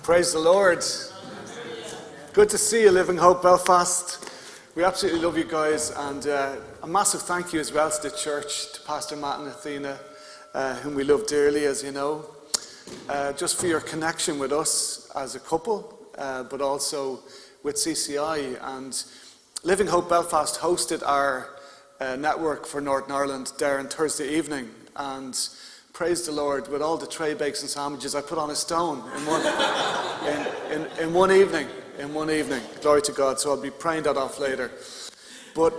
Praise the Lord. Good to see you, Living Hope Belfast. We absolutely love you guys, and uh, a massive thank you as well to the church, to Pastor Matt and Athena, uh, whom we love dearly, as you know, uh, just for your connection with us as a couple, uh, but also with CCI. And Living Hope Belfast hosted our uh, network for Northern Ireland there on Thursday evening, and praise the Lord, with all the tray bakes and sandwiches, I put on a stone in one, in, in, in one evening. In one evening. Glory to God. So I'll be praying that off later. But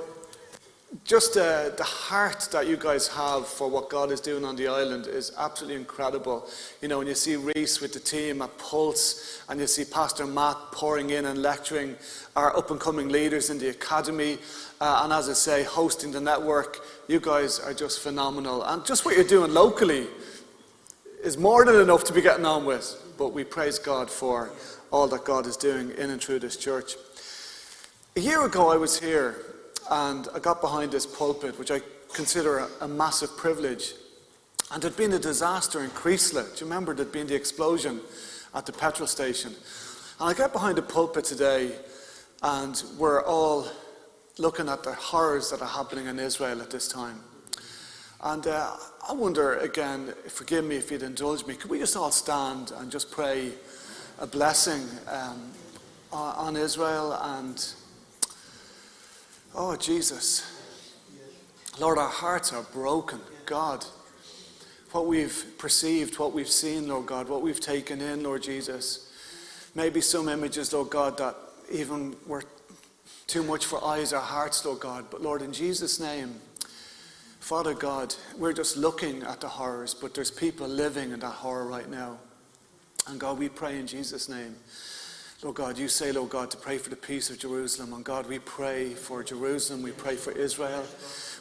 just uh, the heart that you guys have for what God is doing on the island is absolutely incredible. You know, when you see Reese with the team at Pulse, and you see Pastor Matt pouring in and lecturing our up and coming leaders in the academy, uh, and as I say, hosting the network, you guys are just phenomenal. And just what you're doing locally is more than enough to be getting on with. But we praise God for all that God is doing in and through this church. A year ago, I was here and I got behind this pulpit, which I consider a, a massive privilege. And there'd been a disaster in Creeslough. Do you remember there'd been the explosion at the petrol station? And I got behind the pulpit today, and we're all looking at the horrors that are happening in Israel at this time. And uh, I wonder again, forgive me if you'd indulge me, could we just all stand and just pray a blessing um, on Israel and Oh, Jesus. Lord, our hearts are broken. God, what we've perceived, what we've seen, Lord God, what we've taken in, Lord Jesus. Maybe some images, Lord God, that even were too much for eyes or hearts, Lord God. But Lord, in Jesus' name, Father God, we're just looking at the horrors, but there's people living in that horror right now. And God, we pray in Jesus' name Lord God, you say, Lord God, to pray for the peace of Jerusalem. And God, we pray for Jerusalem. We pray for Israel.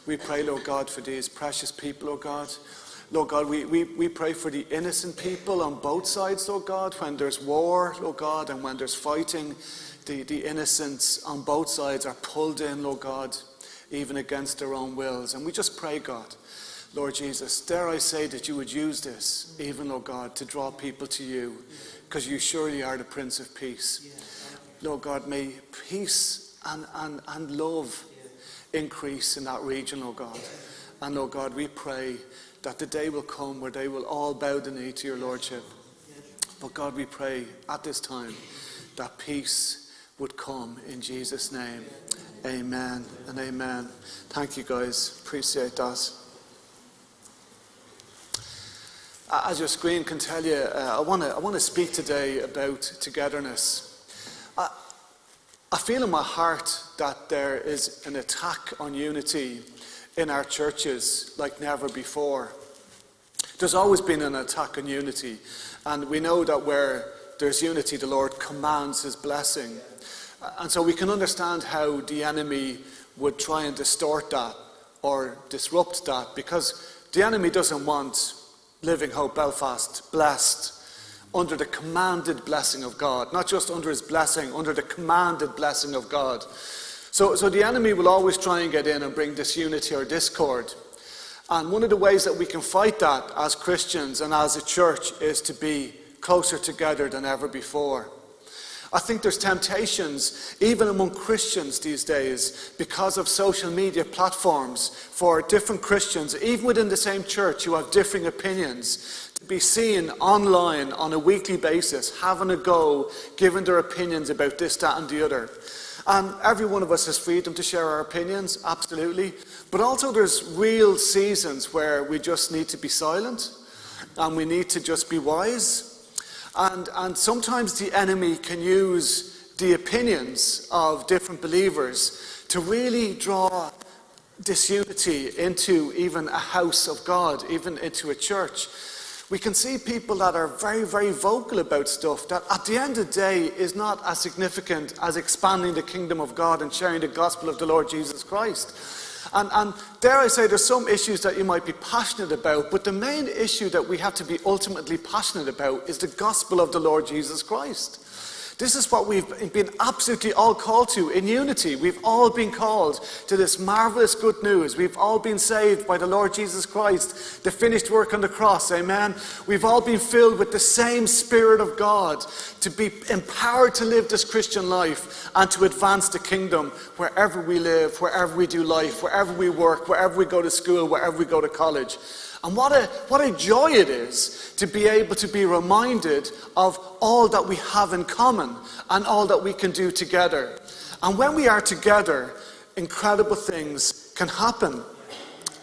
We pray, Lord God, for these precious people, Lord God. Lord God, we, we, we pray for the innocent people on both sides, Lord God, when there's war, Lord God, and when there's fighting. The, the innocents on both sides are pulled in, Lord God, even against their own wills. And we just pray, God, Lord Jesus, dare I say that you would use this, even, Lord God, to draw people to you because you surely are the Prince of Peace. Lord God, may peace and, and, and love increase in that region, Lord God. And Lord God, we pray that the day will come where they will all bow the knee to your Lordship. But God, we pray at this time that peace would come in Jesus' name. Amen and amen. Thank you, guys. Appreciate that. As your screen can tell you, uh, I want to I speak today about togetherness. I, I feel in my heart that there is an attack on unity in our churches like never before. There's always been an attack on unity, and we know that where there's unity, the Lord commands his blessing. And so we can understand how the enemy would try and distort that or disrupt that because the enemy doesn't want Living Hope Belfast, blessed under the commanded blessing of God, not just under his blessing, under the commanded blessing of God. So, so the enemy will always try and get in and bring disunity or discord. And one of the ways that we can fight that as Christians and as a church is to be closer together than ever before. I think there's temptations, even among Christians these days, because of social media platforms for different Christians, even within the same church who have differing opinions, to be seen online on a weekly basis, having a go, giving their opinions about this, that, and the other. And every one of us has freedom to share our opinions, absolutely. But also, there's real seasons where we just need to be silent and we need to just be wise and, and sometimes the enemy can use the opinions of different believers to really draw disunity into even a house of God, even into a church. We can see people that are very, very vocal about stuff that at the end of the day is not as significant as expanding the kingdom of God and sharing the gospel of the Lord Jesus Christ. And, and dare I say, there's some issues that you might be passionate about, but the main issue that we have to be ultimately passionate about is the gospel of the Lord Jesus Christ. This is what we've been absolutely all called to in unity. We've all been called to this marvelous good news. We've all been saved by the Lord Jesus Christ, the finished work on the cross. Amen. We've all been filled with the same Spirit of God to be empowered to live this Christian life and to advance the kingdom wherever we live, wherever we do life, wherever we work, wherever we go to school, wherever we go to college. And what a, what a joy it is to be able to be reminded of all that we have in common and all that we can do together. And when we are together, incredible things can happen.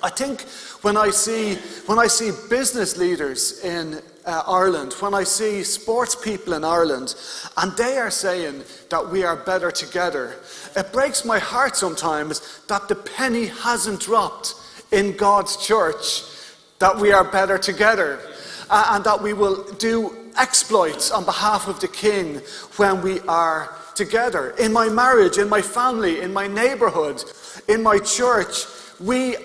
I think when I see, when I see business leaders in uh, Ireland, when I see sports people in Ireland, and they are saying that we are better together, it breaks my heart sometimes that the penny hasn't dropped in God's church that we are better together, uh, and that we will do exploits on behalf of the King when we are together. In my marriage, in my family, in my neighborhood, in my church, we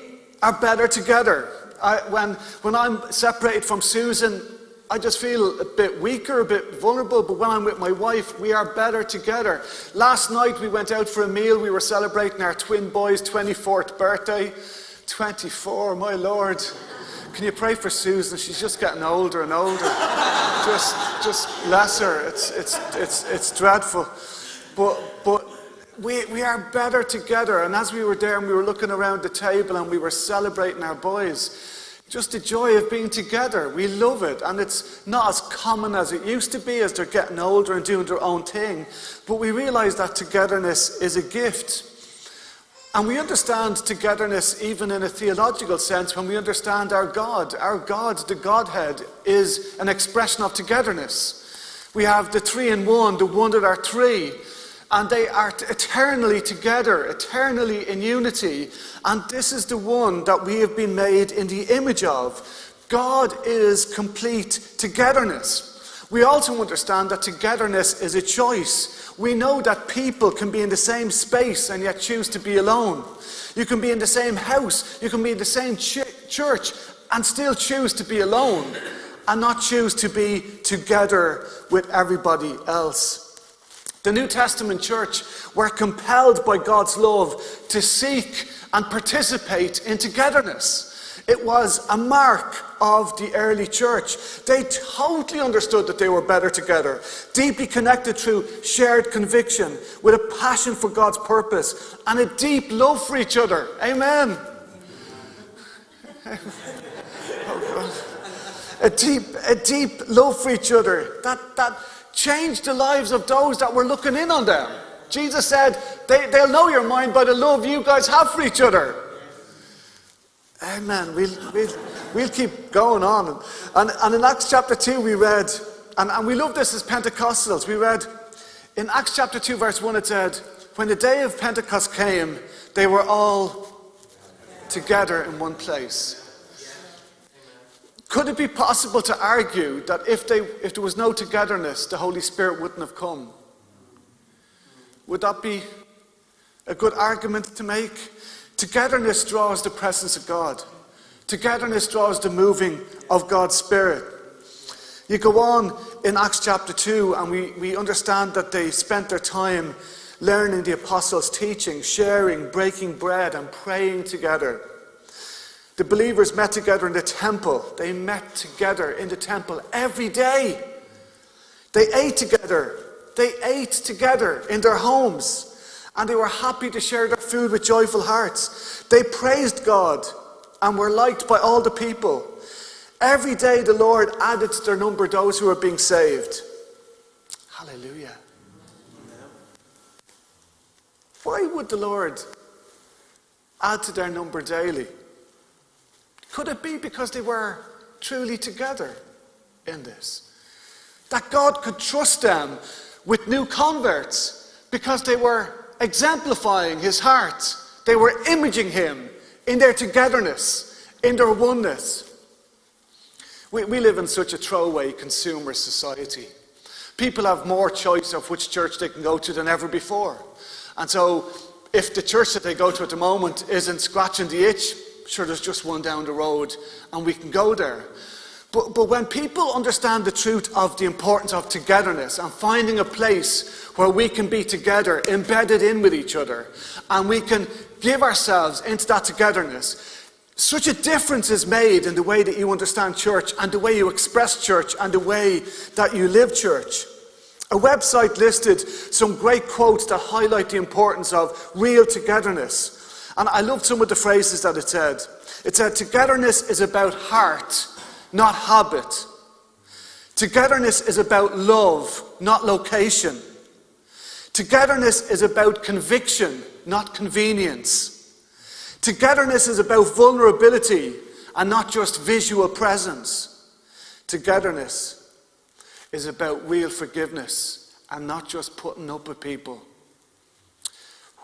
are better together. I, when, when I'm separated from Susan, I just feel a bit weaker, a bit vulnerable, but when I'm with my wife, we are better together. Last night we went out for a meal. We were celebrating our twin boy's 24th birthday. 24, my lord. Can you pray for Susan? She's just getting older and older. just, just bless her. It's, it's, it's, it's dreadful. But, but we, we are better together. And as we were there and we were looking around the table and we were celebrating our boys, just the joy of being together. We love it. And it's not as common as it used to be as they're getting older and doing their own thing. But we realize that togetherness is a gift. And we understand togetherness even in a theological sense when we understand our God. Our God, the Godhead, is an expression of togetherness. We have the three in one, the one that are three, and they are eternally together, eternally in unity. And this is the one that we have been made in the image of. God is complete togetherness. We also understand that togetherness is a choice. We know that people can be in the same space and yet choose to be alone. You can be in the same house, you can be in the same ch- church and still choose to be alone and not choose to be together with everybody else. The New Testament church were compelled by God's love to seek and participate in togetherness. It was a mark of the early church. They totally understood that they were better together, deeply connected through shared conviction, with a passion for God's purpose, and a deep love for each other. Amen. oh a deep, a deep love for each other that, that changed the lives of those that were looking in on them. Jesus said, they, They'll know your mind by the love you guys have for each other. Amen. We'll, we'll, we'll keep going on. And, and in Acts chapter 2, we read, and, and we love this as Pentecostals, we read in Acts chapter 2, verse 1, it said, When the day of Pentecost came, they were all together in one place. Could it be possible to argue that if, they, if there was no togetherness, the Holy Spirit wouldn't have come? Would that be a good argument to make? Togetherness draws the presence of God. Togetherness draws the moving of God's Spirit. You go on in Acts chapter 2, and we, we understand that they spent their time learning the apostles' teaching, sharing, breaking bread, and praying together. The believers met together in the temple. They met together in the temple every day. They ate together. They ate together in their homes and they were happy to share their food with joyful hearts. They praised God and were liked by all the people. Every day the Lord added to their number those who were being saved. Hallelujah. Why would the Lord add to their number daily? Could it be because they were truly together in this? That God could trust them with new converts because they were exemplifying his heart. They were imaging him in their togetherness, in their oneness. We, we live in such a throwaway consumer society. People have more choice of which church they can go to than ever before. And so, if the church that they go to at the moment isn't scratching the itch, sure, there's just one down the road and we can go there. But, but when people understand the truth of the importance of togetherness and finding a place where we can be together, embedded in with each other, and we can give ourselves into that togetherness, such a difference is made in the way that you understand church and the way you express church and the way that you live church. A website listed some great quotes that highlight the importance of real togetherness. And I loved some of the phrases that it said. It said, Togetherness is about heart not habit. Togetherness is about love, not location. Togetherness is about conviction, not convenience. Togetherness is about vulnerability and not just visual presence. Togetherness is about real forgiveness and not just putting up with people.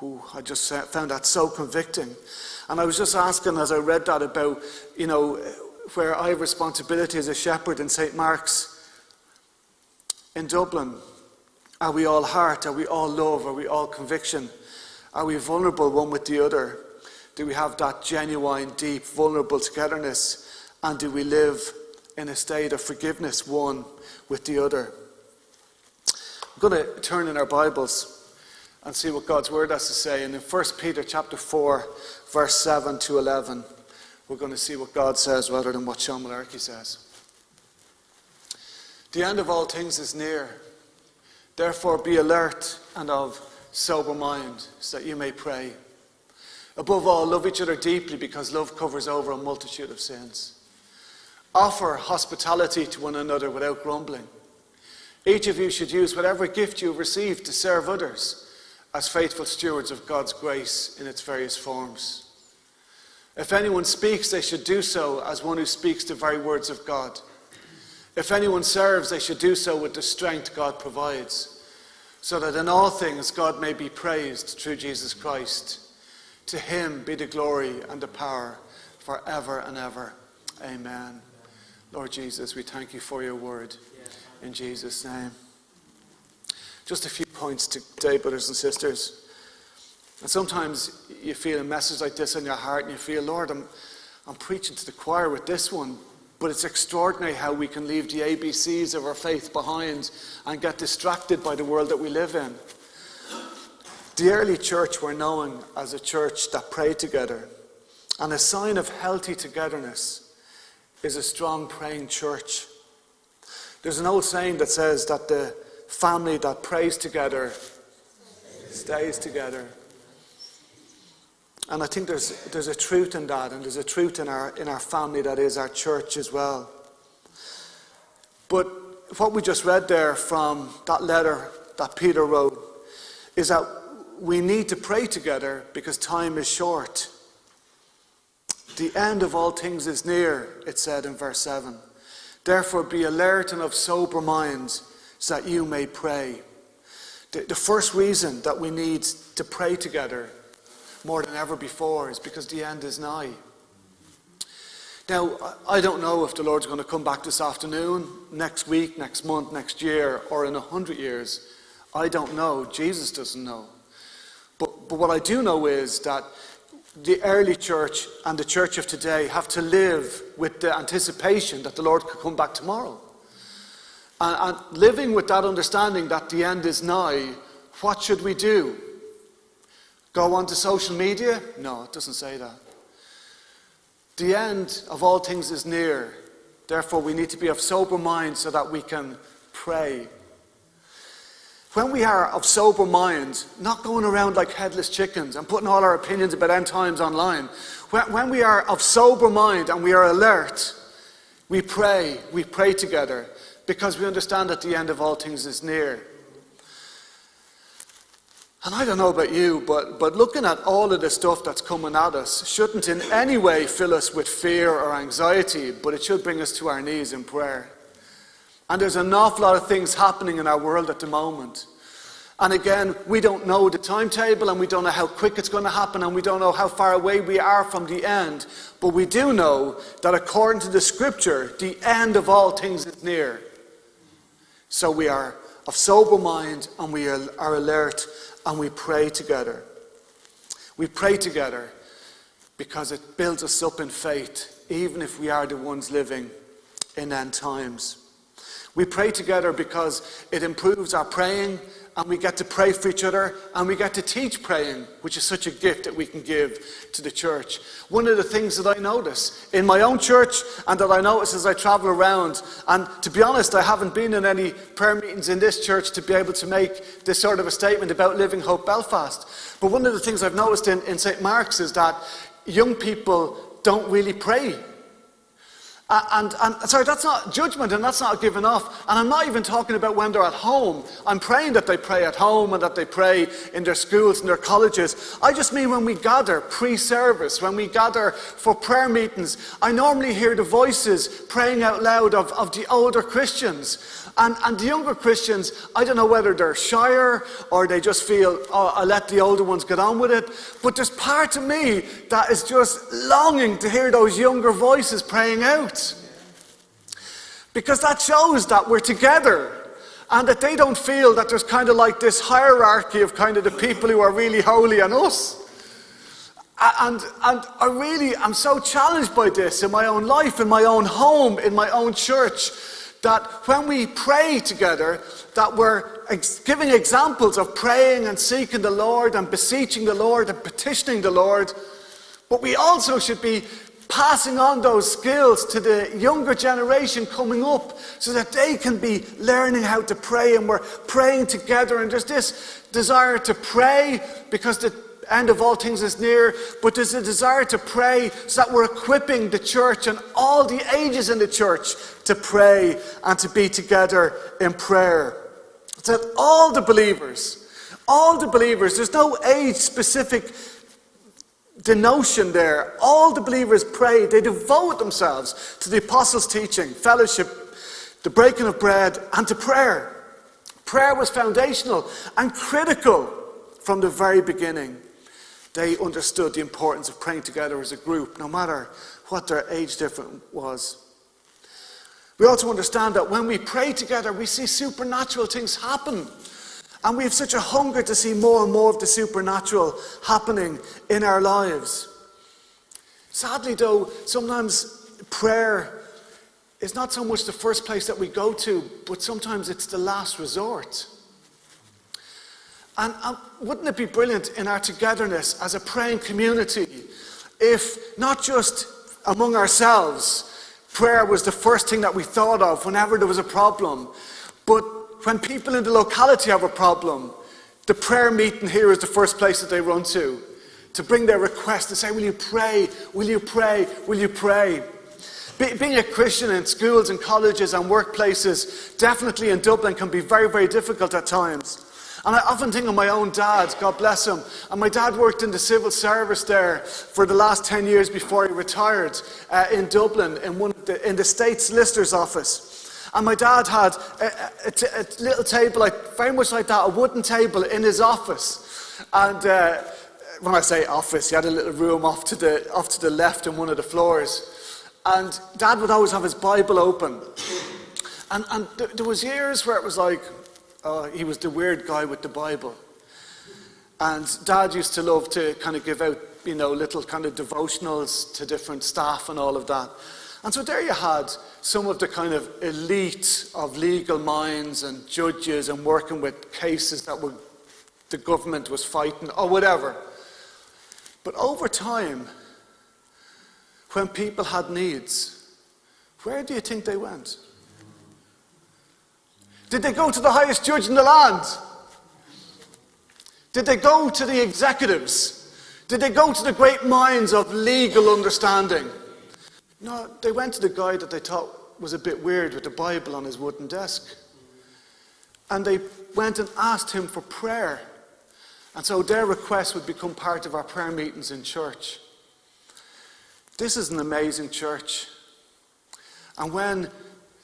Ooh, I just found that so convicting. And I was just asking as I read that about, you know, where I have responsibility as a shepherd in St. Mark's in Dublin. Are we all heart? Are we all love? Are we all conviction? Are we vulnerable one with the other? Do we have that genuine, deep, vulnerable togetherness? And do we live in a state of forgiveness one with the other? I'm going to turn in our Bibles and see what God's word has to say. And in 1 Peter chapter 4, verse 7 to 11 we're going to see what God says rather than what Sean Mullarkey says. The end of all things is near. Therefore, be alert and of sober mind, so that you may pray. Above all, love each other deeply because love covers over a multitude of sins. Offer hospitality to one another without grumbling. Each of you should use whatever gift you have received to serve others as faithful stewards of God's grace in its various forms. If anyone speaks, they should do so as one who speaks the very words of God. If anyone serves, they should do so with the strength God provides, so that in all things God may be praised through Jesus Christ. To him be the glory and the power forever and ever. Amen. Lord Jesus, we thank you for your word. In Jesus' name. Just a few points today, brothers and sisters. And sometimes you feel a message like this in your heart and you feel, Lord, I'm, I'm preaching to the choir with this one. But it's extraordinary how we can leave the ABCs of our faith behind and get distracted by the world that we live in. The early church were known as a church that prayed together. And a sign of healthy togetherness is a strong praying church. There's an old saying that says that the family that prays together stays together. And I think there's, there's a truth in that, and there's a truth in our, in our family that is our church as well. But what we just read there from that letter that Peter wrote is that we need to pray together because time is short. The end of all things is near, it said in verse 7. Therefore, be alert and of sober minds so that you may pray. The, the first reason that we need to pray together more than ever before is because the end is nigh. Now, I don't know if the Lord's going to come back this afternoon, next week, next month, next year, or in a hundred years. I don't know. Jesus doesn't know. But, but what I do know is that the early church and the church of today have to live with the anticipation that the Lord could come back tomorrow. And, and living with that understanding that the end is nigh, what should we do? Go on to social media? No, it doesn't say that. The end of all things is near. Therefore, we need to be of sober mind so that we can pray. When we are of sober mind, not going around like headless chickens and putting all our opinions about end times online, when, when we are of sober mind and we are alert, we pray, we pray together because we understand that the end of all things is near. And I don't know about you, but, but looking at all of the stuff that's coming at us shouldn't in any way fill us with fear or anxiety, but it should bring us to our knees in prayer. And there's an awful lot of things happening in our world at the moment. And again, we don't know the timetable and we don't know how quick it's going to happen and we don't know how far away we are from the end. But we do know that according to the scripture, the end of all things is near. So we are of sober mind and we are alert and we pray together. We pray together because it builds us up in faith, even if we are the ones living in end times. We pray together because it improves our praying, and we get to pray for each other, and we get to teach praying, which is such a gift that we can give to the church. One of the things that I notice in my own church and that I notice as I travel around, and to be honest, I haven't been in any prayer meetings in this church to be able to make this sort of a statement about Living Hope Belfast. But one of the things I've noticed in, in St. Mark's is that young people don't really pray Uh, and, and, sorry, that's not judgment and that's not giving off. And I'm not even talking about when they're at home. I'm praying that they pray at home and that they pray in their schools and their colleges. I just mean when we gather pre service, when we gather for prayer meetings, I normally hear the voices praying out loud of, of the older Christians. And, and the younger Christians, I don't know whether they're shyer or they just feel, oh, I'll let the older ones get on with it. But there's part of me that is just longing to hear those younger voices praying out. Because that shows that we're together and that they don't feel that there's kind of like this hierarchy of kind of the people who are really holy and us. And, and I really am so challenged by this in my own life, in my own home, in my own church that when we pray together, that we're ex- giving examples of praying and seeking the Lord and beseeching the Lord and petitioning the Lord, but we also should be passing on those skills to the younger generation coming up so that they can be learning how to pray. And we're praying together and there's this desire to pray because the end of all things is near, but there's a desire to pray so that we're equipping the church and all the ages in the church to pray and to be together in prayer. So that all the believers, all the believers, there's no age specific denotion there. All the believers pray, they devote themselves to the apostles' teaching, fellowship, the breaking of bread, and to prayer. Prayer was foundational and critical from the very beginning. They understood the importance of praying together as a group, no matter what their age difference was. We also understand that when we pray together, we see supernatural things happen. And we have such a hunger to see more and more of the supernatural happening in our lives. Sadly, though, sometimes prayer is not so much the first place that we go to, but sometimes it's the last resort. And, wouldn't it be brilliant in our togetherness as a praying community if not just among ourselves, prayer was the first thing that we thought of whenever there was a problem, but when people in the locality have a problem, the prayer meeting here is the first place that they run to to bring their request and say, Will you pray? Will you pray? Will you pray? Be- being a Christian in schools and colleges and workplaces, definitely in Dublin, can be very, very difficult at times. And I often think of my own dad, God bless him. And my dad worked in the civil service there for the last 10 years before he retired uh, in Dublin in, one the, in the state solicitor's office. And my dad had a, a, a, little table, like, very much like that, a wooden table in his office. And uh, when I say office, he had a little room off to, the, off to the left in one of the floors. And dad would always have his Bible open. And, and th- there was years where it was like, uh, he was the weird guy with the Bible. And dad used to love to kind of give out, you know, little kind of devotionals to different staff and all of that. And so there you had some of the kind of elite of legal minds and judges and working with cases that were, the government was fighting or whatever. But over time, when people had needs, where do you think they went? Did they go to the highest judge in the land? Did they go to the executives? Did they go to the great minds of legal understanding? No, they went to the guy that they thought was a bit weird with the Bible on his wooden desk. And they went and asked him for prayer. And so their request would become part of our prayer meetings in church. This is an amazing church. And when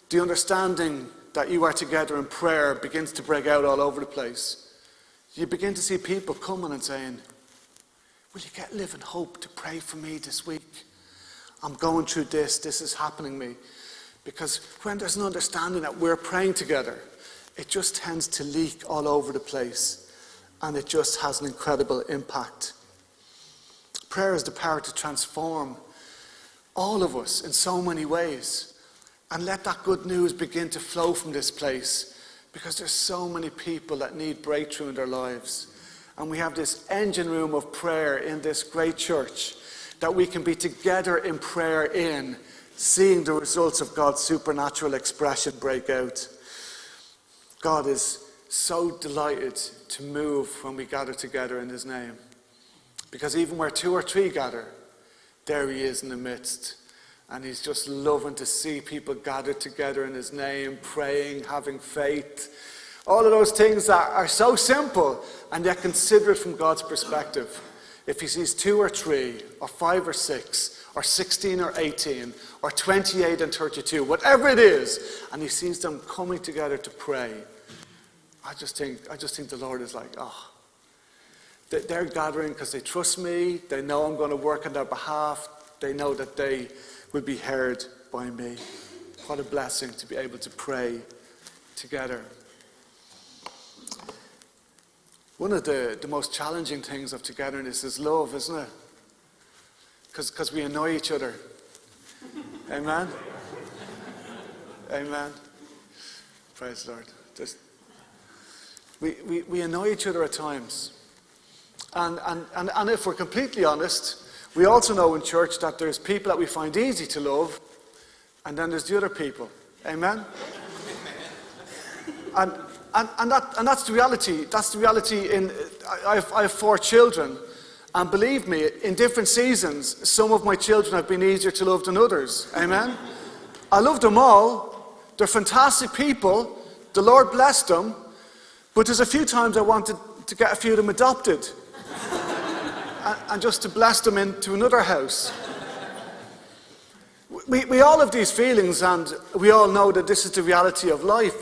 the understanding that you are together in prayer begins to break out all over the place, you begin to see people coming and saying, Will you get living hope to pray for me this week? I'm going through this, this is happening me. Because when there's an understanding that we're praying together, it just tends to leak all over the place and it just has an incredible impact. Prayer has the power to transform all of us in so many ways. And let that good news begin to flow from this place because there's so many people that need breakthrough in their lives. And we have this engine room of prayer in this great church that we can be together in prayer in, seeing the results of God's supernatural expression break out. God is so delighted to move when we gather together in His name. Because even where two or three gather, there He is in the midst. And He's just loving to see people gathered together in His name, praying, having faith. All of those things that are so simple and yet considered from God's perspective. If He sees two or three, or five or six, or 16 or 18, or 28 and 32, whatever it is, and He sees them coming together to pray I just think, I just think the Lord is like, oh, they're gathering because they trust me. They know I'm going to work on their behalf. They know that they will be heard by me. What a blessing to be able to pray together. One of the, the most challenging things of togetherness is love, isn't it? Because we annoy each other. Amen? Amen. Praise the Lord. Just we, we, we annoy each other at times. And, and, and, and if we're completely honest, we also know in church that there's people that we find easy to love, and then there's the other people. Amen? and, and, and, that, and that's the reality. That's the reality. In, I, have, I have four children, and believe me, in different seasons, some of my children have been easier to love than others. Amen? I love them all. They're fantastic people. The Lord blessed them. But there's a few times I wanted to get a few of them adopted and, just to blast them into another house. We, we all have these feelings, and we all know that this is the reality of life.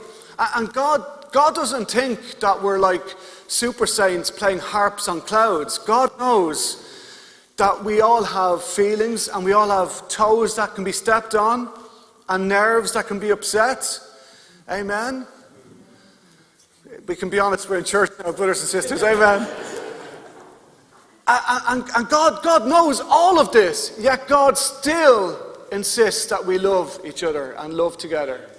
And God, God doesn't think that we're like super saints playing harps on clouds. God knows that we all have feelings and we all have toes that can be stepped on and nerves that can be upset. Amen we can be honest, we're in church now, brothers and sisters, amen. And, and God, God knows all of this, yet God still insists that we love each other and love together.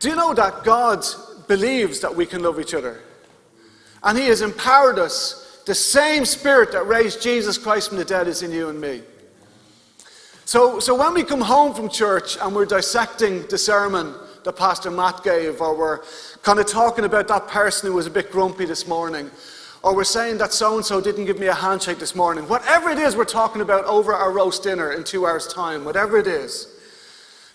Do you know that God believes that we can love each other? And He has empowered us. The same Spirit that raised Jesus Christ from the dead is in you and me. So, so when we come home from church and we're dissecting the sermon that Pastor Matt gave, or we're kind of talking about that person who was a bit grumpy this morning, or we're saying that so and so didn't give me a handshake this morning. Whatever it is we're talking about over our roast dinner in two hours' time, whatever it is,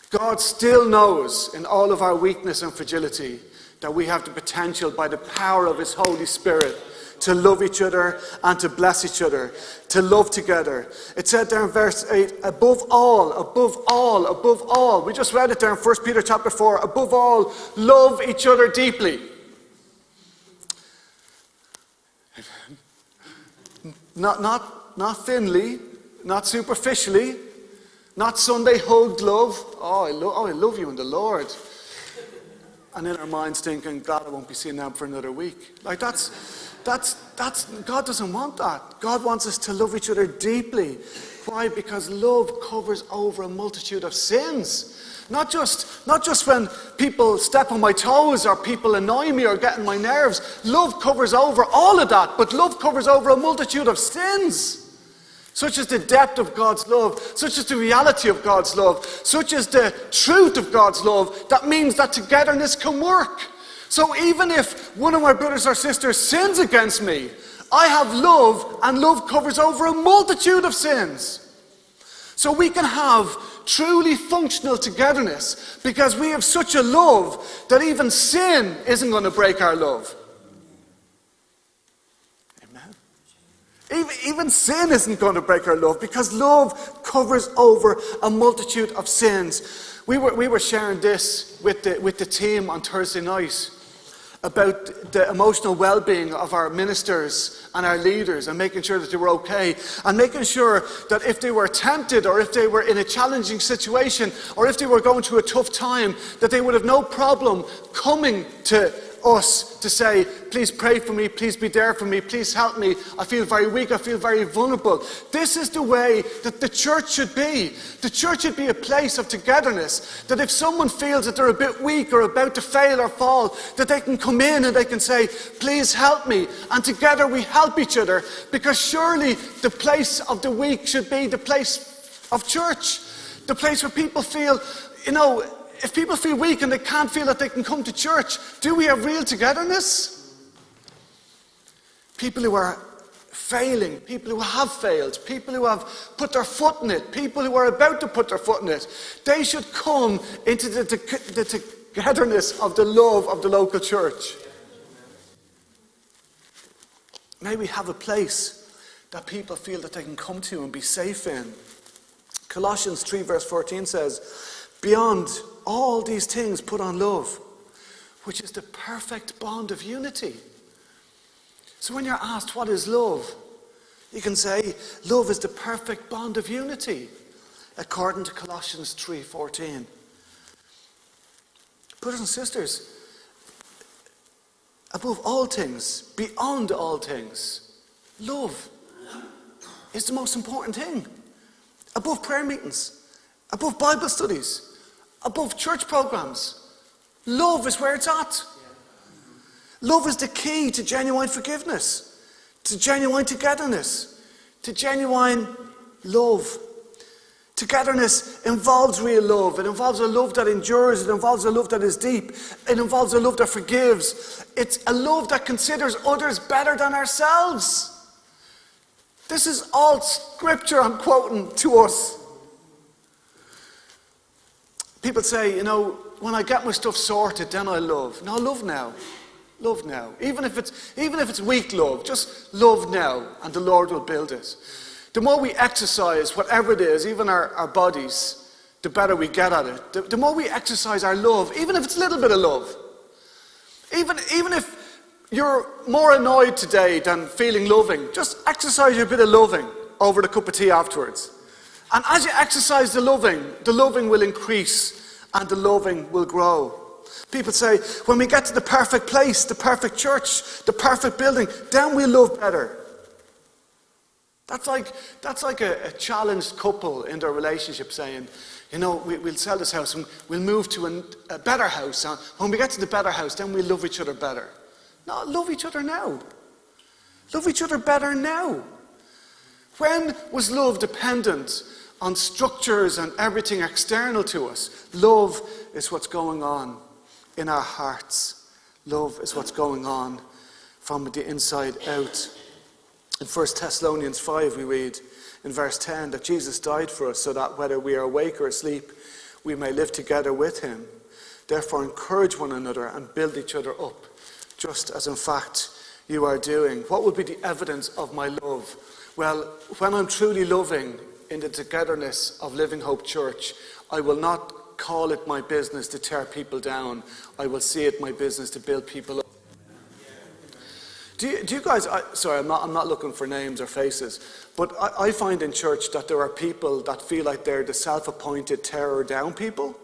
God still knows in all of our weakness and fragility that we have the potential by the power of His Holy Spirit to love each other and to bless each other, to love together. It said there in verse 8, above all, above all, above all. We just read it there in 1 Peter chapter 4. Above all, love each other deeply. Not, not, not thinly, not superficially, not Sunday hugged love. Oh I, lo- oh, I love you in the Lord. And in our minds thinking, God, I won't be seeing them for another week. Like that's that's, that's, God doesn't want that. God wants us to love each other deeply. Why? Because love covers over a multitude of sins. Not just, not just when people step on my toes or people annoy me or get in my nerves. Love covers over all of that, but love covers over a multitude of sins. Such as the depth of God's love, such as the reality of God's love, such as the truth of God's love, that means that togetherness can work. So even if one of my brothers or sisters sins against me, I have love, and love covers over a multitude of sins. So we can have truly functional togetherness because we have such a love that even sin isn't going to break our love. Amen. Even, even sin isn't going to break our love because love covers over a multitude of sins. We were, we were sharing this with the, with the team on Thursday night about the emotional well being of our ministers and our leaders and making sure that they were okay and making sure that if they were tempted or if they were in a challenging situation or if they were going through a tough time, that they would have no problem coming to us to say, please pray for me, please be there for me, please help me. I feel very weak, I feel very vulnerable. This is the way that the church should be. The church should be a place of togetherness. That if someone feels that they're a bit weak or about to fail or fall, that they can come in and they can say, please help me. And together we help each other because surely the place of the weak should be the place of church. The place where people feel, you know, if people feel weak and they can't feel that they can come to church, do we have real togetherness? People who are failing, people who have failed, people who have put their foot in it, people who are about to put their foot in it, they should come into the, the, the togetherness of the love of the local church. May we have a place that people feel that they can come to and be safe in. Colossians 3, verse 14 says, Beyond all these things put on love, which is the perfect bond of unity. So when you're asked, What is love? you can say, Love is the perfect bond of unity, according to Colossians 3:14. Brothers and sisters, above all things, beyond all things, love is the most important thing. Above prayer meetings, above Bible studies, above church programs. Love is where it's at. Love is the key to genuine forgiveness, to genuine togetherness, to genuine love. Togetherness involves real love. It involves a love that endures. It involves a love that is deep. It involves a love that forgives. It's a love that considers others better than ourselves. This is all scripture I'm quoting to us. People say, you know, when I get my stuff sorted, then I love. No, love now. Love now. Even if it's even if it's weak love, just love now, and the Lord will build it. The more we exercise whatever it is, even our, our bodies, the better we get at it. The, the more we exercise our love, even if it's a little bit of love. Even, even if you're more annoyed today than feeling loving, just exercise your bit of loving over the cup of tea afterwards. And as you exercise the loving, the loving will increase and the loving will grow. People say, when we get to the perfect place, the perfect church, the perfect building, then we love better. That's like, that's like a, a challenged couple in their relationship saying, you know, we, will sell this house and we'll move to a, a better house. And when we get to the better house, then we'll love each other better. No, love each other now. Love each other better now. When was love dependent on structures and everything external to us. Love is what's going on in our hearts. Love is what's going on from the inside out. In 1 Thessalonians 5, we read in verse 10 that Jesus died for us so that whether we are awake or asleep, we may live together with him. Therefore, encourage one another and build each other up, just as in fact you are doing. What would be the evidence of my love? Well, when I'm truly loving, in the togetherness of Living Hope Church, I will not call it my business to tear people down. I will see it my business to build people up. Do you, do you guys, I, sorry, I'm not, I'm not looking for names or faces, but I, I find in church that there are people that feel like they're the self appointed terror down people.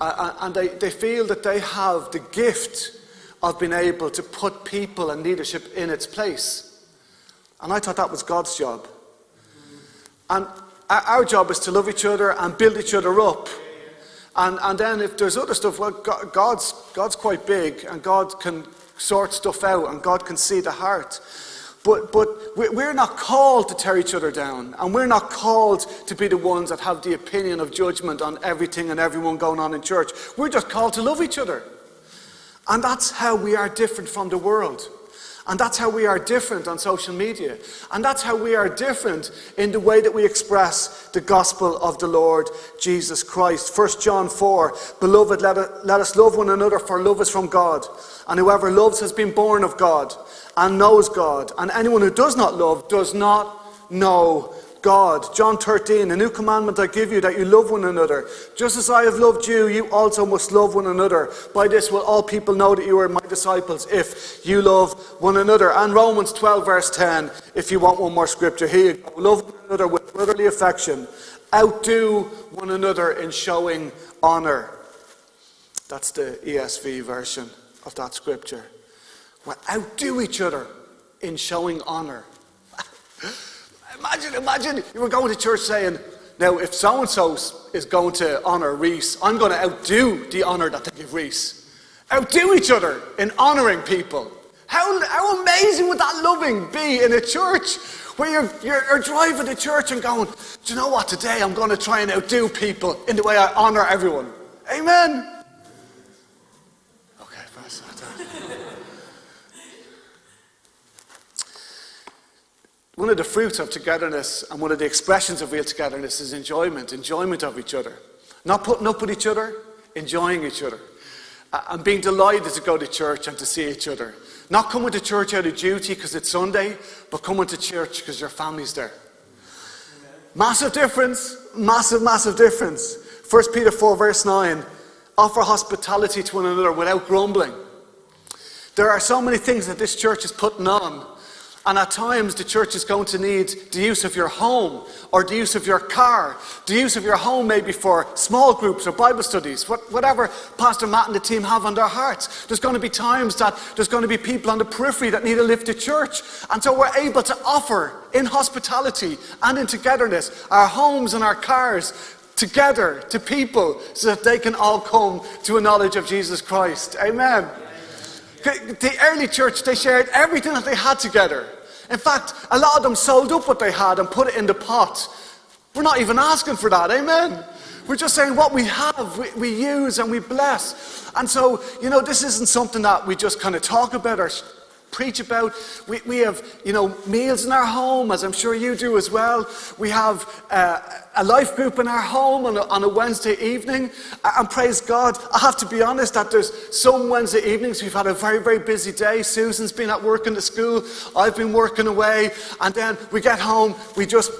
Uh, and they, they feel that they have the gift of being able to put people and leadership in its place. And I thought that was God's job. And our job is to love each other and build each other up. And, and then if there's other stuff, well, God's, God's quite big and God can sort stuff out and God can see the heart. But, but we're not called to tear each other down. And we're not called to be the ones that have the opinion of judgment on everything and everyone going on in church. We're just called to love each other. And that's how we are different from the world. And that's how we are different on social media. And that's how we are different in the way that we express the gospel of the Lord Jesus Christ. 1 John 4 Beloved, let, us love one another, for love is from God. And whoever loves has been born of God and knows God. And anyone who does not love does not know God. John 13, a new commandment I give you that you love one another. Just as I have loved you, you also must love one another. By this will all people know that you are my disciples if you love one another. And Romans 12, verse 10, if you want one more scripture, here you go. Love one another with brotherly affection. Outdo one another in showing honour. That's the ESV version. of that scripture. We outdo each other in showing honor. imagine, imagine you were going to church saying, now, if so and so is going to honor Reese, I'm going to outdo the honor that they give Reese. Outdo each other in honoring people. How, how amazing would that loving be in a church where you're, you're, you're driving to church and going, Do you know what? Today I'm going to try and outdo people in the way I honor everyone. Amen. Okay, pass that One of the fruits of togetherness and one of the expressions of real togetherness is enjoyment, enjoyment of each other. Not putting up with each other, enjoying each other. And being delighted to go to church and to see each other. Not coming to church out of duty because it's Sunday, but coming to church because your family's there. Massive difference, massive, massive difference. 1 Peter 4, verse 9 offer hospitality to one another without grumbling. There are so many things that this church is putting on and at times, the church is going to need the use of your home or the use of your car. The use of your home maybe for small groups or Bible studies, whatever Pastor Matt and the team have on their hearts. There's going to be times that there's going to be people on the periphery that need to lift to church. And so we're able to offer in hospitality and in togetherness our homes and our cars together to people so that they can all come to a knowledge of Jesus Christ. Amen. The early church, they shared everything that they had together. In fact, a lot of them sold up what they had and put it in the pot. We're not even asking for that, amen? We're just saying what we have, we, we use and we bless. And so, you know, this isn't something that we just kind of talk about or preach about. We, we have, you know, meals in our home, as I'm sure you do as well. We have uh, a life group in our home on a, on a Wednesday evening. And praise God, I have to be honest that there's some Wednesday evenings we've had a very, very busy day. Susan's been at work in the school. I've been working away. And then we get home, we just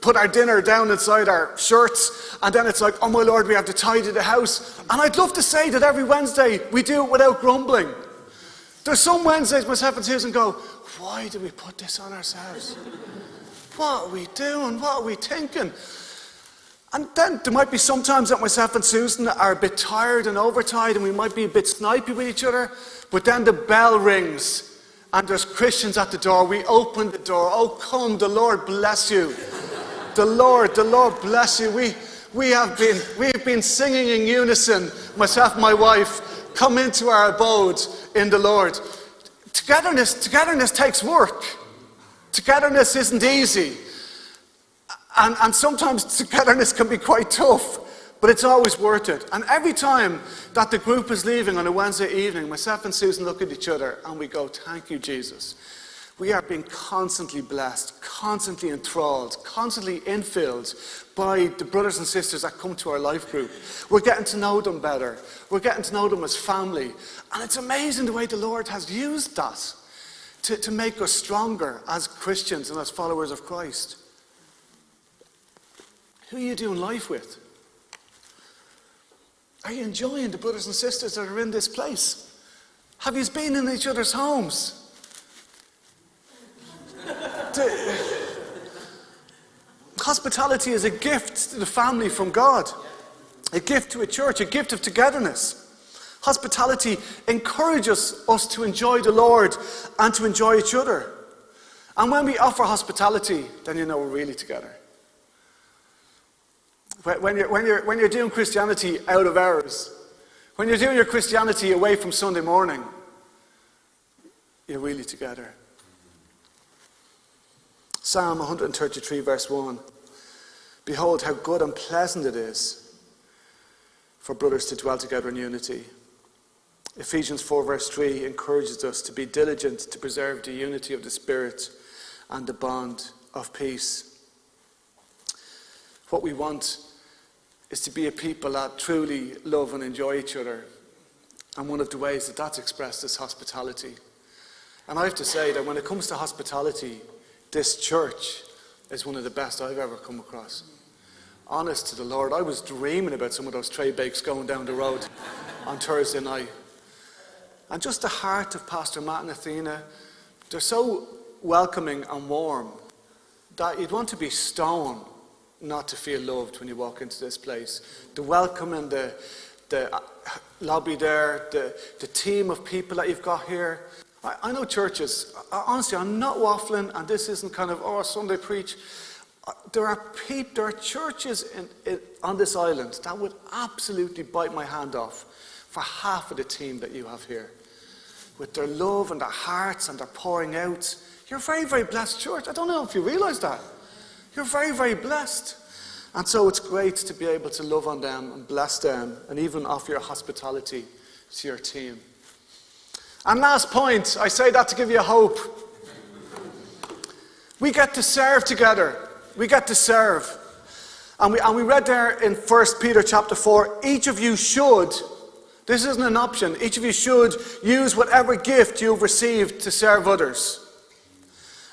put our dinner down inside our shirts, and then it's like, oh my Lord, we have to tidy the house. And I'd love to say that every Wednesday we do it without grumbling. There's some Wednesdays myself and Susan go, why do we put this on ourselves? What are we doing? What are we thinking? And then there might be sometimes that myself and Susan are a bit tired and overtired and we might be a bit snipey with each other. But then the bell rings and there's Christians at the door. We open the door. Oh, come, the Lord bless you. the Lord, the Lord bless you. We, we, have been, we have been singing in unison, myself and my wife, come into our abode in the Lord. Togetherness, togetherness takes work. Togetherness isn't easy. And, and sometimes togetherness can be quite tough, but it's always worth it. And every time that the group is leaving on a Wednesday evening, myself and Susan look at each other and we go, Thank you, Jesus. We are being constantly blessed, constantly enthralled, constantly infilled by the brothers and sisters that come to our life group. We're getting to know them better. We're getting to know them as family. And it's amazing the way the Lord has used that to, to make us stronger as Christians and as followers of Christ. Who are you doing life with? Are you enjoying the brothers and sisters that are in this place? Have you been in each other's homes? hospitality is a gift to the family from God, a gift to a church, a gift of togetherness. Hospitality encourages us to enjoy the Lord and to enjoy each other. And when we offer hospitality, then you know we're really together. When you're, when you're, when you're doing Christianity out of hours, when you're doing your Christianity away from Sunday morning, you're really together. Psalm 133, verse 1. Behold, how good and pleasant it is for brothers to dwell together in unity. Ephesians 4, verse 3 encourages us to be diligent to preserve the unity of the Spirit and the bond of peace. What we want is to be a people that truly love and enjoy each other. And one of the ways that that's expressed is hospitality. And I have to say that when it comes to hospitality, this church is one of the best I've ever come across. Honest to the Lord, I was dreaming about some of those tray bakes going down the road on Thursday night. And just the heart of Pastor Matt and Athena, they're so welcoming and warm that you'd want to be stoned not to feel loved when you walk into this place. The welcome and the, the lobby there, the, the team of people that you've got here. I, I know churches, I, honestly, I'm not waffling, and this isn't kind of, oh, Sunday preach. Uh, there are people, there are churches in, in, on this island that would absolutely bite my hand off for half of the team that you have here. With their love and their hearts and their pouring out. You're a very, very blessed church. I don't know if you realize that. You're very, very blessed. And so it's great to be able to love on them and bless them and even offer your hospitality to your team. And last point, I say that to give you hope. We get to serve together. We get to serve. And we, and we read there in 1 Peter chapter 4 each of you should, this isn't an option, each of you should use whatever gift you've received to serve others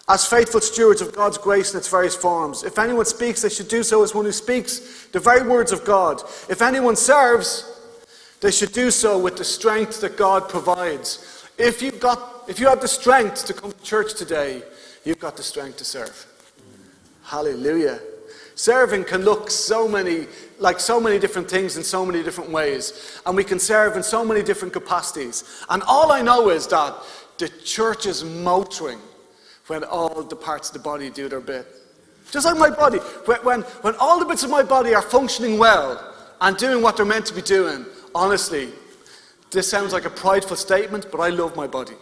as faithful stewards of God's grace in its various forms. If anyone speaks, they should do so as one who speaks the very words of God. If anyone serves, they should do so with the strength that God provides. If you've got, if you have the strength to come to church today, you've got the strength to serve. Hallelujah. Serving can look so many, like so many different things in so many different ways. And we can serve in so many different capacities. And all I know is that the church is motoring when all the parts of the body do their bit. Just like my body. When, when, when all the bits of my body are functioning well and doing what they're meant to be doing, honestly, this sounds like a prideful statement, but I love my body.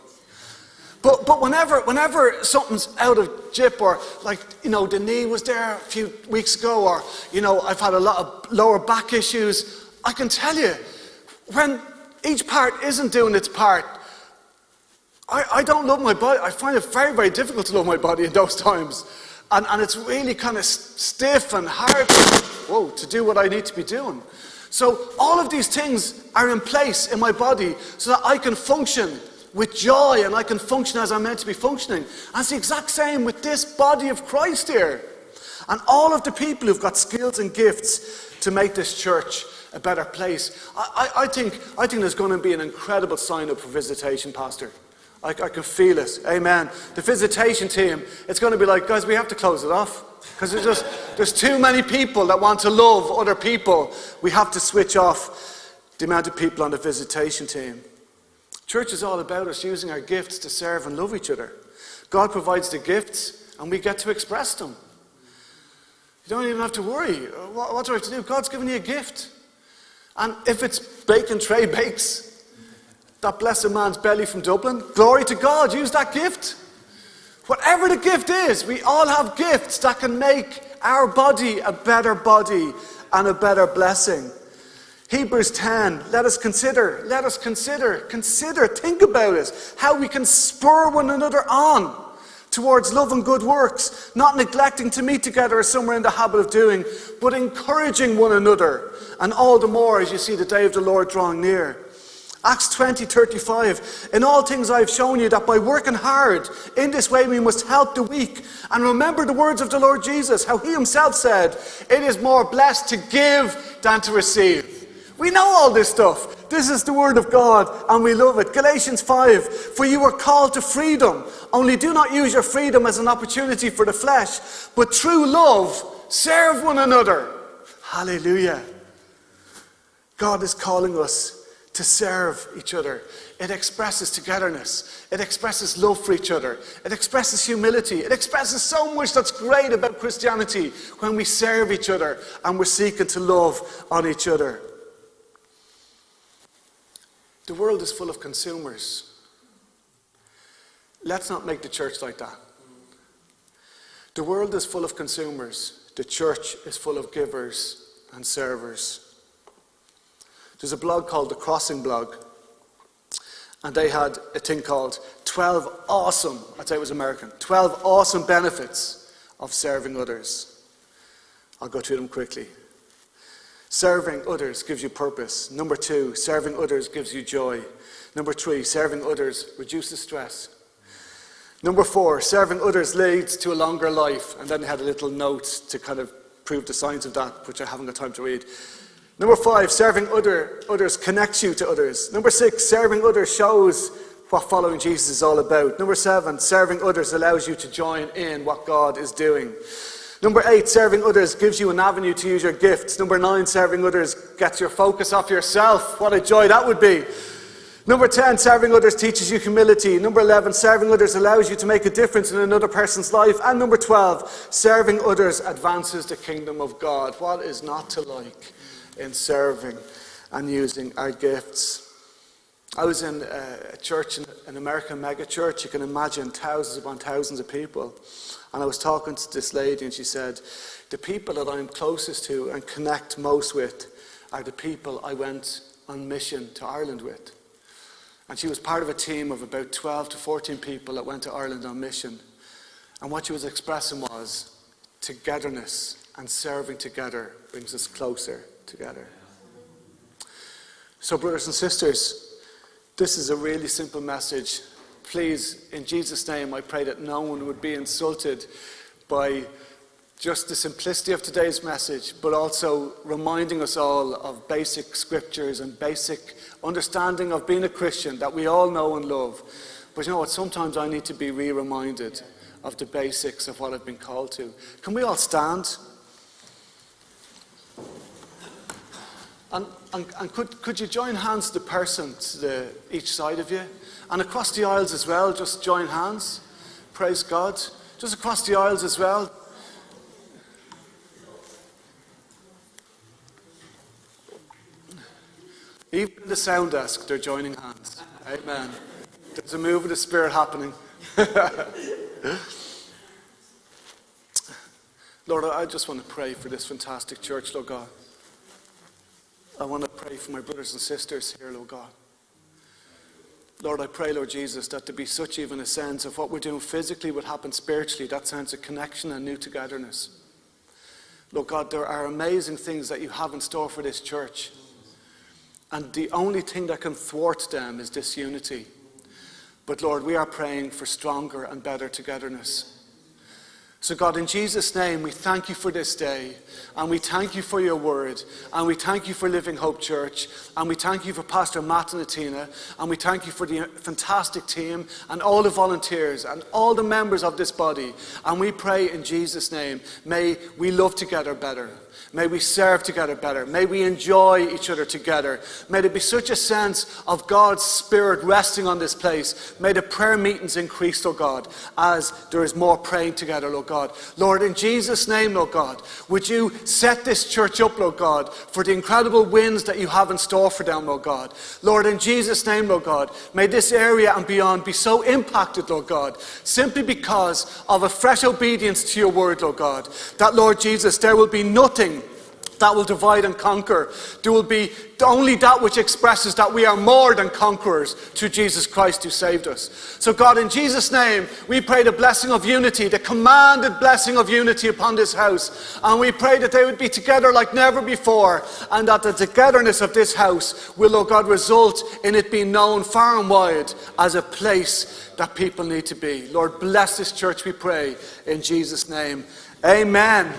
But, but whenever, whenever something's out of jip, or like, you know, the knee was there a few weeks ago, or, you know, I've had a lot of lower back issues, I can tell you, when each part isn't doing its part, I, I don't love my body. I find it very, very difficult to love my body in those times. And, and it's really kind of stiff and hard whoa, to do what I need to be doing. So all of these things are in place in my body so that I can function with joy and I can function as I'm meant to be functioning. And it's the exact same with this body of Christ here. And all of the people who've got skills and gifts to make this church a better place. I, I, I think, I think there's going to be an incredible sign up for visitation, Pastor. I, I can feel it. Amen. The visitation team, it's going to be like, guys, we have to close it off. Because there's just there's too many people that want to love other people. We have to switch off the amount of people on the visitation team. Church is all about us using our gifts to serve and love each other. God provides the gifts, and we get to express them. You don't even have to worry. What, what do I have to do? God's given you a gift. And if it's bacon tray bakes, that blessed man's belly from Dublin. Glory to God, use that gift. Whatever the gift is, we all have gifts that can make our body a better body and a better blessing. Hebrews 10, let us consider, let us consider, consider, think about it, how we can spur one another on towards love and good works, not neglecting to meet together as some are in the habit of doing, but encouraging one another, and all the more as you see the day of the Lord drawing near. Acts 20 35. In all things I have shown you that by working hard, in this way we must help the weak. And remember the words of the Lord Jesus, how he himself said, It is more blessed to give than to receive. We know all this stuff. This is the word of God, and we love it. Galatians 5 For you were called to freedom, only do not use your freedom as an opportunity for the flesh, but through love, serve one another. Hallelujah. God is calling us to serve each other. It expresses togetherness. It expresses love for each other. It expresses humility. It expresses so much that's great about Christianity when we serve each other and we're seeking to love on each other. The world is full of consumers. Let's not make the church like that. The world is full of consumers. The church is full of givers and servers. There's a blog called The Crossing Blog, and they had a thing called 12 awesome, I'd say it was American, 12 awesome benefits of serving others. I'll go through them quickly. Serving others gives you purpose. Number two, serving others gives you joy. Number three, serving others reduces stress. Number four, serving others leads to a longer life. And then they had a little note to kind of prove the science of that, which I haven't got time to read. Number five, serving other, others connects you to others. Number six, serving others shows what following Jesus is all about. Number seven, serving others allows you to join in what God is doing. Number eight, serving others gives you an avenue to use your gifts. Number nine, serving others gets your focus off yourself. What a joy that would be. Number 10, serving others teaches you humility. Number 11, serving others allows you to make a difference in another person's life. And number 12, serving others advances the kingdom of God. What is not to like in serving and using our gifts? I was in uh, a church, an American mega church. You can imagine thousands upon thousands of people. And I was talking to this lady, and she said, The people that I'm closest to and connect most with are the people I went on mission to Ireland with. And she was part of a team of about 12 to 14 people that went to Ireland on mission. And what she was expressing was togetherness and serving together brings us closer together. So, brothers and sisters, this is a really simple message. Please, in Jesus' name, I pray that no one would be insulted by just the simplicity of today's message, but also reminding us all of basic scriptures and basic understanding of being a Christian that we all know and love. But you know what? Sometimes I need to be re reminded of the basics of what I've been called to. Can we all stand? And, and, and could, could you join hands the person to the, each side of you? And across the aisles as well, just join hands. Praise God. Just across the aisles as well. Even the sound desk, they're joining hands. Amen. There's a move of the Spirit happening. Lord, I just want to pray for this fantastic church, Lord God. I want to pray for my brothers and sisters here, Lord God. Lord, I pray, Lord Jesus, that there be such even a sense of what we're doing physically would happen spiritually, that sense of connection and new togetherness. Lord God, there are amazing things that you have in store for this church. And the only thing that can thwart them is disunity. But Lord, we are praying for stronger and better togetherness. So, God, in Jesus' name, we thank you for this day, and we thank you for your word, and we thank you for Living Hope Church, and we thank you for Pastor Matt and Atina, and we thank you for the fantastic team, and all the volunteers, and all the members of this body. And we pray in Jesus' name, may we love together better. May we serve together better. May we enjoy each other together. May there be such a sense of God's Spirit resting on this place. May the prayer meetings increase, Lord God, as there is more praying together, Lord God. Lord, in Jesus' name, Lord God, would you set this church up, Lord God, for the incredible wins that you have in store for them, Lord God. Lord, in Jesus' name, Lord God, may this area and beyond be so impacted, Lord God, simply because of a fresh obedience to your word, Lord God, that, Lord Jesus, there will be nothing that will divide and conquer. There will be only that which expresses that we are more than conquerors through Jesus Christ who saved us. So, God, in Jesus' name, we pray the blessing of unity, the commanded blessing of unity upon this house. And we pray that they would be together like never before, and that the togetherness of this house will, oh God, result in it being known far and wide as a place that people need to be. Lord, bless this church, we pray, in Jesus' name. Amen.